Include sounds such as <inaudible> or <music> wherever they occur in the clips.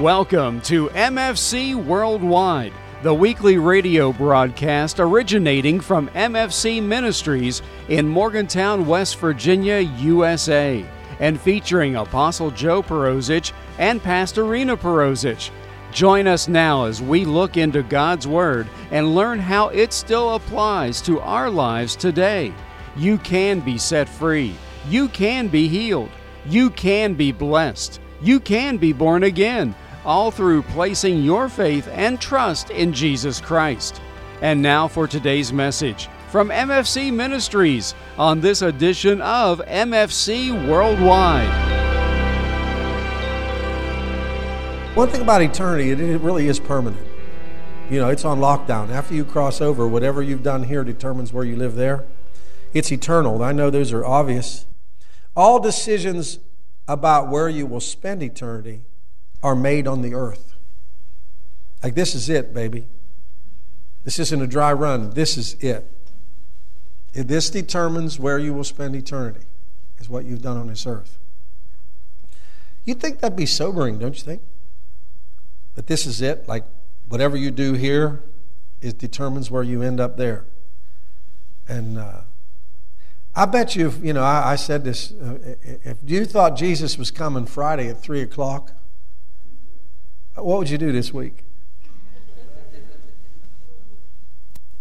Welcome to MFC Worldwide, the weekly radio broadcast originating from MFC Ministries in Morgantown, West Virginia, USA, and featuring Apostle Joe Perosic and Pastor Rena Perosic. Join us now as we look into God's Word and learn how it still applies to our lives today. You can be set free. You can be healed. You can be blessed. You can be born again, all through placing your faith and trust in Jesus Christ. And now for today's message from MFC Ministries on this edition of MFC Worldwide. One thing about eternity, it really is permanent. You know, it's on lockdown. After you cross over, whatever you've done here determines where you live there. It's eternal. I know those are obvious. All decisions about where you will spend eternity are made on the earth. Like, this is it, baby. This isn't a dry run. This is it. This determines where you will spend eternity, is what you've done on this earth. You'd think that'd be sobering, don't you think? But this is it. Like, whatever you do here, it determines where you end up there. And, uh, I bet you, you know, I, I said this. Uh, if you thought Jesus was coming Friday at 3 o'clock, what would you do this week?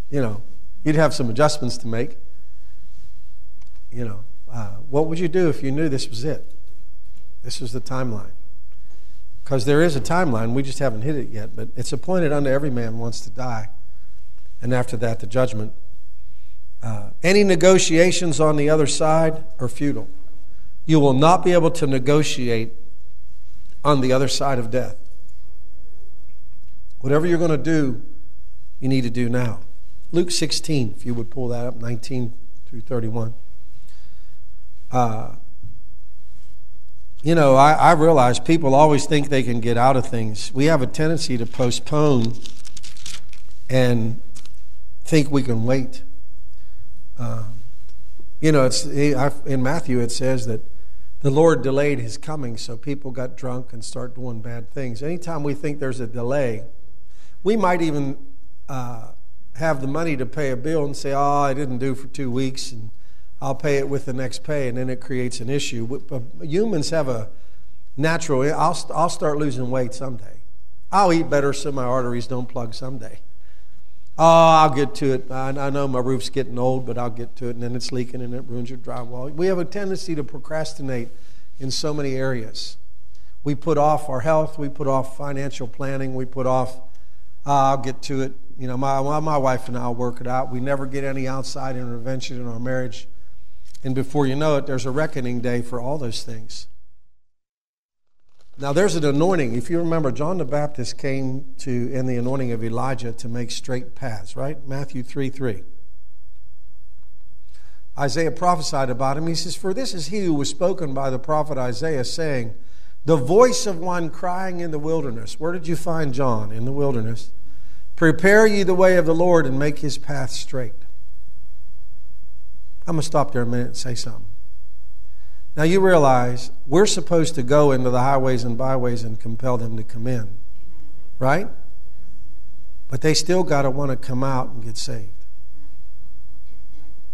You know, you'd have some adjustments to make. You know, uh, what would you do if you knew this was it? This is the timeline. Because there is a timeline, we just haven't hit it yet, but it's appointed unto every man once to die. And after that, the judgment uh, any negotiations on the other side are futile. You will not be able to negotiate on the other side of death. Whatever you're going to do, you need to do now. Luke 16, if you would pull that up, 19 through 31. Uh, you know, I, I realize people always think they can get out of things. We have a tendency to postpone and think we can wait. Um, you know, it's in Matthew it says that the Lord delayed his coming, so people got drunk and start doing bad things. Anytime we think there's a delay, we might even uh, have the money to pay a bill and say, "Oh, I didn't do for two weeks, and I'll pay it with the next pay," and then it creates an issue. Humans have a natural. I'll I'll start losing weight someday. I'll eat better so my arteries don't plug someday. Oh, I'll get to it. I, I know my roof's getting old, but I'll get to it. And then it's leaking and it ruins your drywall. We have a tendency to procrastinate in so many areas. We put off our health, we put off financial planning, we put off, I'll get to it. You know, my, my wife and I will work it out. We never get any outside intervention in our marriage. And before you know it, there's a reckoning day for all those things. Now, there's an anointing. If you remember, John the Baptist came to, in the anointing of Elijah, to make straight paths, right? Matthew 3 3. Isaiah prophesied about him. He says, For this is he who was spoken by the prophet Isaiah, saying, The voice of one crying in the wilderness. Where did you find John? In the wilderness. Prepare ye the way of the Lord and make his path straight. I'm going to stop there a minute and say something. Now you realize we're supposed to go into the highways and byways and compel them to come in, right? But they still got to want to come out and get saved.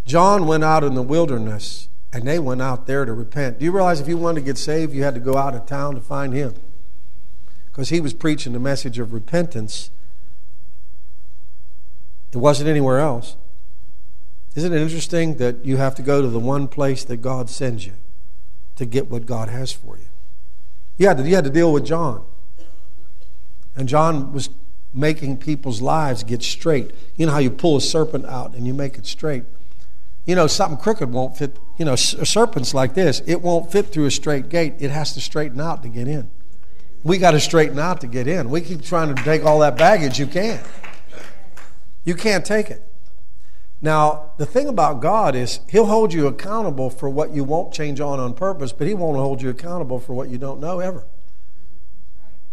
John went out in the wilderness and they went out there to repent. Do you realize if you wanted to get saved, you had to go out of town to find him? Because he was preaching the message of repentance. It wasn't anywhere else. Isn't it interesting that you have to go to the one place that God sends you? to get what God has for you. You had to, you had to deal with John. And John was making people's lives get straight. You know how you pull a serpent out and you make it straight? You know, something crooked won't fit. You know, a serpent's like this. It won't fit through a straight gate. It has to straighten out to get in. We got to straighten out to get in. We keep trying to take all that baggage. You can't. You can't take it. Now, the thing about God is He'll hold you accountable for what you won't change on on purpose, but He won't hold you accountable for what you don't know ever.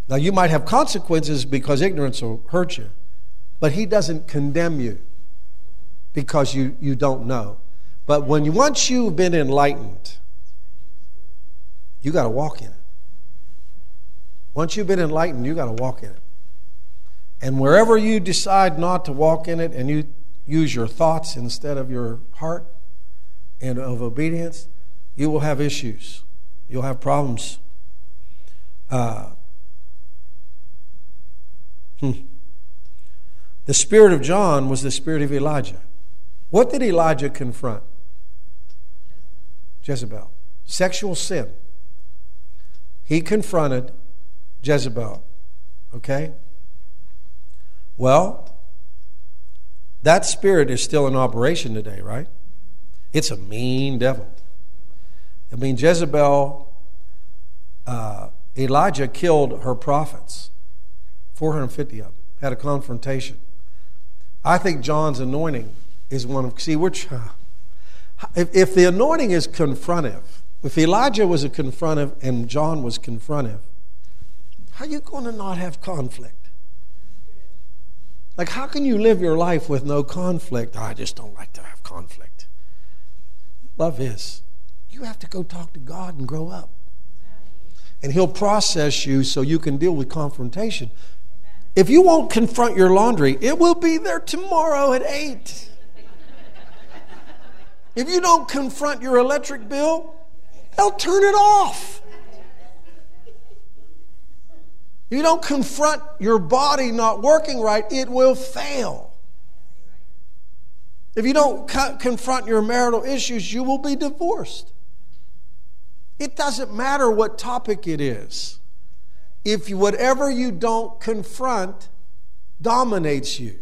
Now, you might have consequences because ignorance will hurt you, but He doesn't condemn you because you, you don't know. But when you, once you've been enlightened, you got to walk in it. Once you've been enlightened, you got to walk in it. And wherever you decide not to walk in it and you use your thoughts instead of your heart and of obedience, you will have issues. You'll have problems. Uh, hmm. The spirit of John was the spirit of Elijah. What did Elijah confront? Jezebel. Sexual sin. He confronted Jezebel. Okay? Well, that spirit is still in operation today, right? It's a mean devil. I mean, Jezebel, uh, Elijah killed her prophets, 450 of them, had a confrontation. I think John's anointing is one of, see, which, if, if the anointing is confrontive, if Elijah was a confrontive and John was confrontive, how are you going to not have conflict? Like, how can you live your life with no conflict? Oh, I just don't like to have conflict. Love is you have to go talk to God and grow up. And He'll process you so you can deal with confrontation. If you won't confront your laundry, it will be there tomorrow at 8. If you don't confront your electric bill, they'll turn it off. You don't confront your body not working right, it will fail. If you don't co- confront your marital issues, you will be divorced. It doesn't matter what topic it is. If whatever you don't confront dominates you,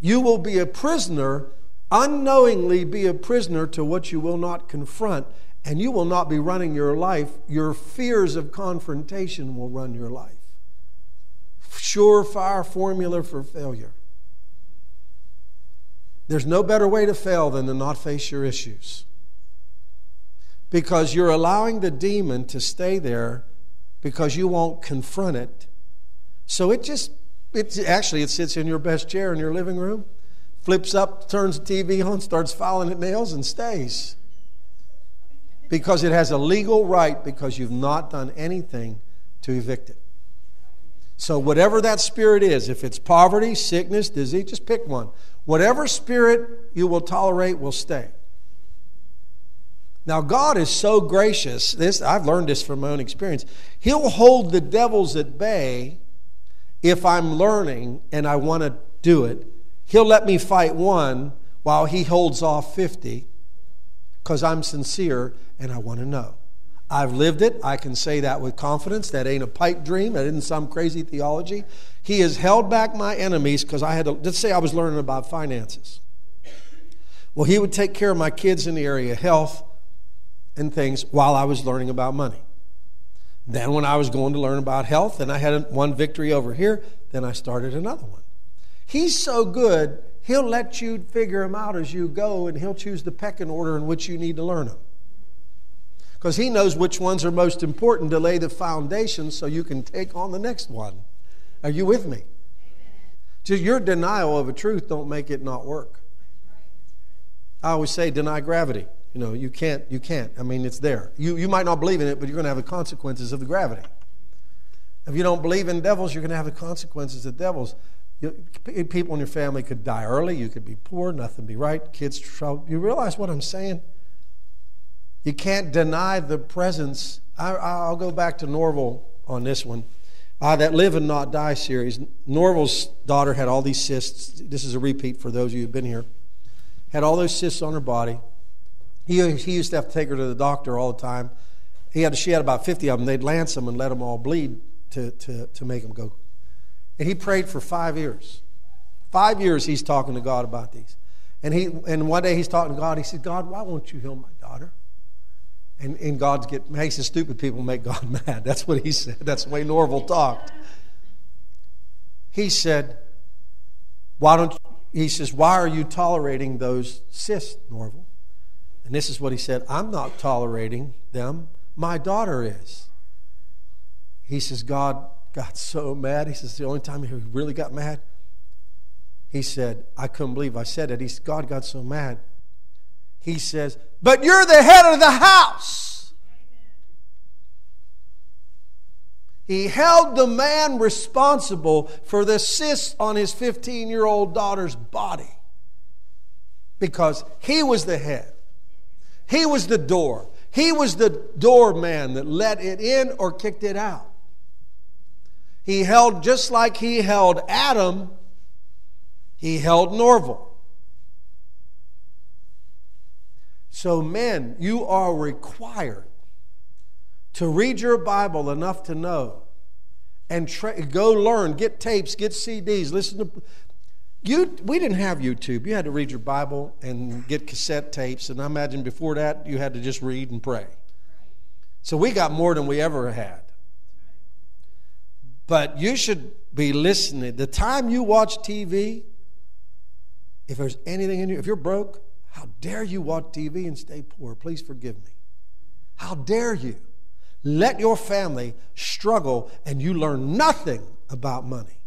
you will be a prisoner, unknowingly be a prisoner to what you will not confront, and you will not be running your life. Your fears of confrontation will run your life. Surefire formula for failure. There's no better way to fail than to not face your issues. Because you're allowing the demon to stay there because you won't confront it. So it just it's actually it sits in your best chair in your living room, flips up, turns the TV on, starts filing at nails, and stays. Because it has a legal right because you've not done anything to evict it. So, whatever that spirit is, if it's poverty, sickness, disease, just pick one. Whatever spirit you will tolerate will stay. Now, God is so gracious. This I've learned this from my own experience. He'll hold the devils at bay if I'm learning and I want to do it, he'll let me fight one while he holds off 50 because I'm sincere and I want to know. I've lived it. I can say that with confidence. That ain't a pipe dream. That isn't some crazy theology. He has held back my enemies because I had to, let's say I was learning about finances. Well, he would take care of my kids in the area of health and things while I was learning about money. Then, when I was going to learn about health, and I had one victory over here, then I started another one. He's so good, he'll let you figure him out as you go, and he'll choose the pecking order in which you need to learn them. Because he knows which ones are most important to lay the foundation so you can take on the next one. Are you with me? Just your denial of a truth don't make it not work. I always say deny gravity. You know, you can't, you can't. I mean, it's there. You, you might not believe in it, but you're going to have the consequences of the gravity. If you don't believe in devils, you're going to have the consequences of devils. You, people in your family could die early. You could be poor, nothing be right, kids trouble. You realize what I'm saying? You can't deny the presence. I, will go back to Norvel on this one. Uh, that Live and Not Die series. Norvel's daughter had all these cysts. This is a repeat for those of you who've been here. Had all those cysts on her body. He, he used to have to take her to the doctor all the time. He had, she had about 50 of them. They'd lance them and let them all bleed to, to, to make them go. And he prayed for five years. Five years he's talking to God about these. And, he, and one day he's talking to God. He said, God, why won't you heal my daughter? And, and God's get, he says, stupid people make God <laughs> mad. That's what he said. That's the way Norvel talked. He said, why don't, he says, why are you tolerating those cysts, Norvel? And this is what he said I'm not tolerating them, my daughter is. He says, God got so mad. He says, the only time he really got mad, he said, I couldn't believe I said it. He said, God got so mad. He says, But you're the head of the house. He held the man responsible for the cyst on his 15 year old daughter's body because he was the head. He was the door. He was the doorman that let it in or kicked it out. He held, just like he held Adam, he held Norvel. So, men, you are required to read your Bible enough to know and tra- go learn, get tapes, get CDs, listen to. You, we didn't have YouTube. You had to read your Bible and get cassette tapes, and I imagine before that you had to just read and pray. So we got more than we ever had. But you should be listening. The time you watch TV, if there's anything in you, if you're broke, how dare you watch TV and stay poor? Please forgive me. How dare you? Let your family struggle and you learn nothing about money.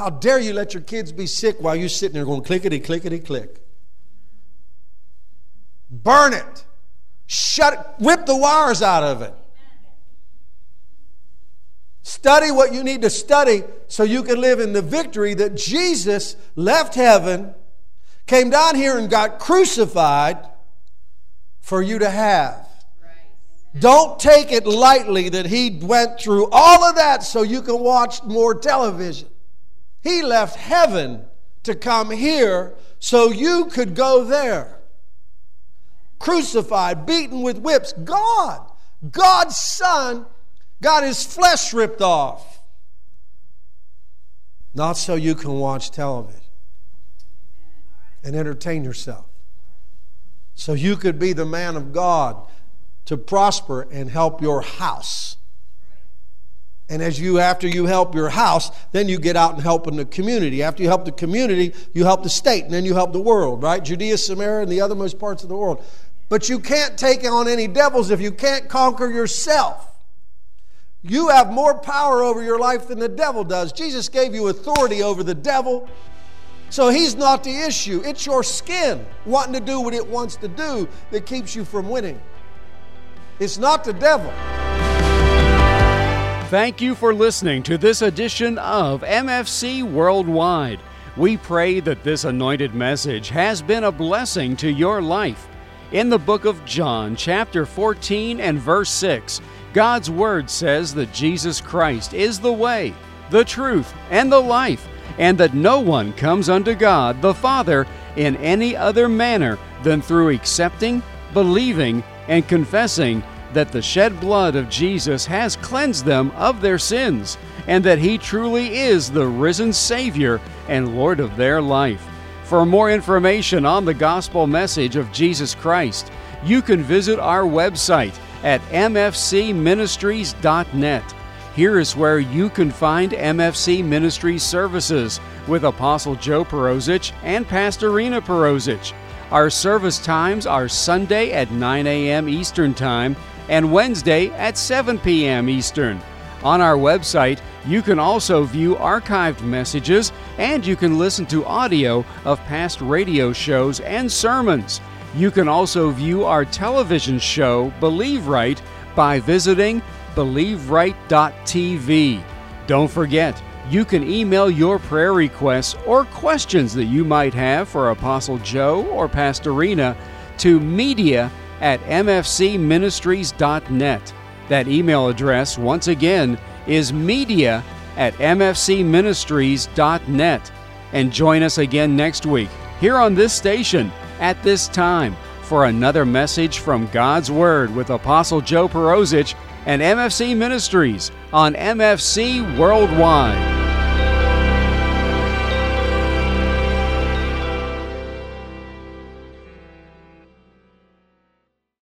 How dare you let your kids be sick while you're sitting there going clickety, clickety, click? Burn it. Shut it. Rip the wires out of it. Study what you need to study so you can live in the victory that Jesus left heaven, came down here and got crucified for you to have. Don't take it lightly that he went through all of that so you can watch more television. He left heaven to come here so you could go there. Crucified, beaten with whips. God, God's Son, got his flesh ripped off. Not so you can watch television and entertain yourself. So you could be the man of God to prosper and help your house. And as you, after you help your house, then you get out and help in the community. After you help the community, you help the state, and then you help the world, right? Judea, Samaria, and the othermost parts of the world. But you can't take on any devils if you can't conquer yourself. You have more power over your life than the devil does. Jesus gave you authority over the devil. So he's not the issue. It's your skin wanting to do what it wants to do that keeps you from winning. It's not the devil. Thank you for listening to this edition of MFC Worldwide. We pray that this anointed message has been a blessing to your life. In the book of John, chapter 14 and verse 6, God's Word says that Jesus Christ is the way, the truth, and the life, and that no one comes unto God the Father in any other manner than through accepting, believing, and confessing that the shed blood of Jesus has cleansed them of their sins, and that He truly is the risen Savior and Lord of their life. For more information on the gospel message of Jesus Christ, you can visit our website at mfcministries.net. Here is where you can find MFC Ministries services with Apostle Joe Perosic and Pastor Rena Perosic. Our service times are Sunday at 9 a.m. Eastern Time and Wednesday at 7 p.m. Eastern. On our website, you can also view archived messages and you can listen to audio of past radio shows and sermons. You can also view our television show, Believe Right, by visiting believeright.tv. Don't forget, you can email your prayer requests or questions that you might have for Apostle Joe or Pastor Rena to media at mfcministries.net. That email address, once again, is media at mfcministries.net. And join us again next week here on this station at this time for another message from God's Word with Apostle Joe Perosic and MFC Ministries on MFC Worldwide.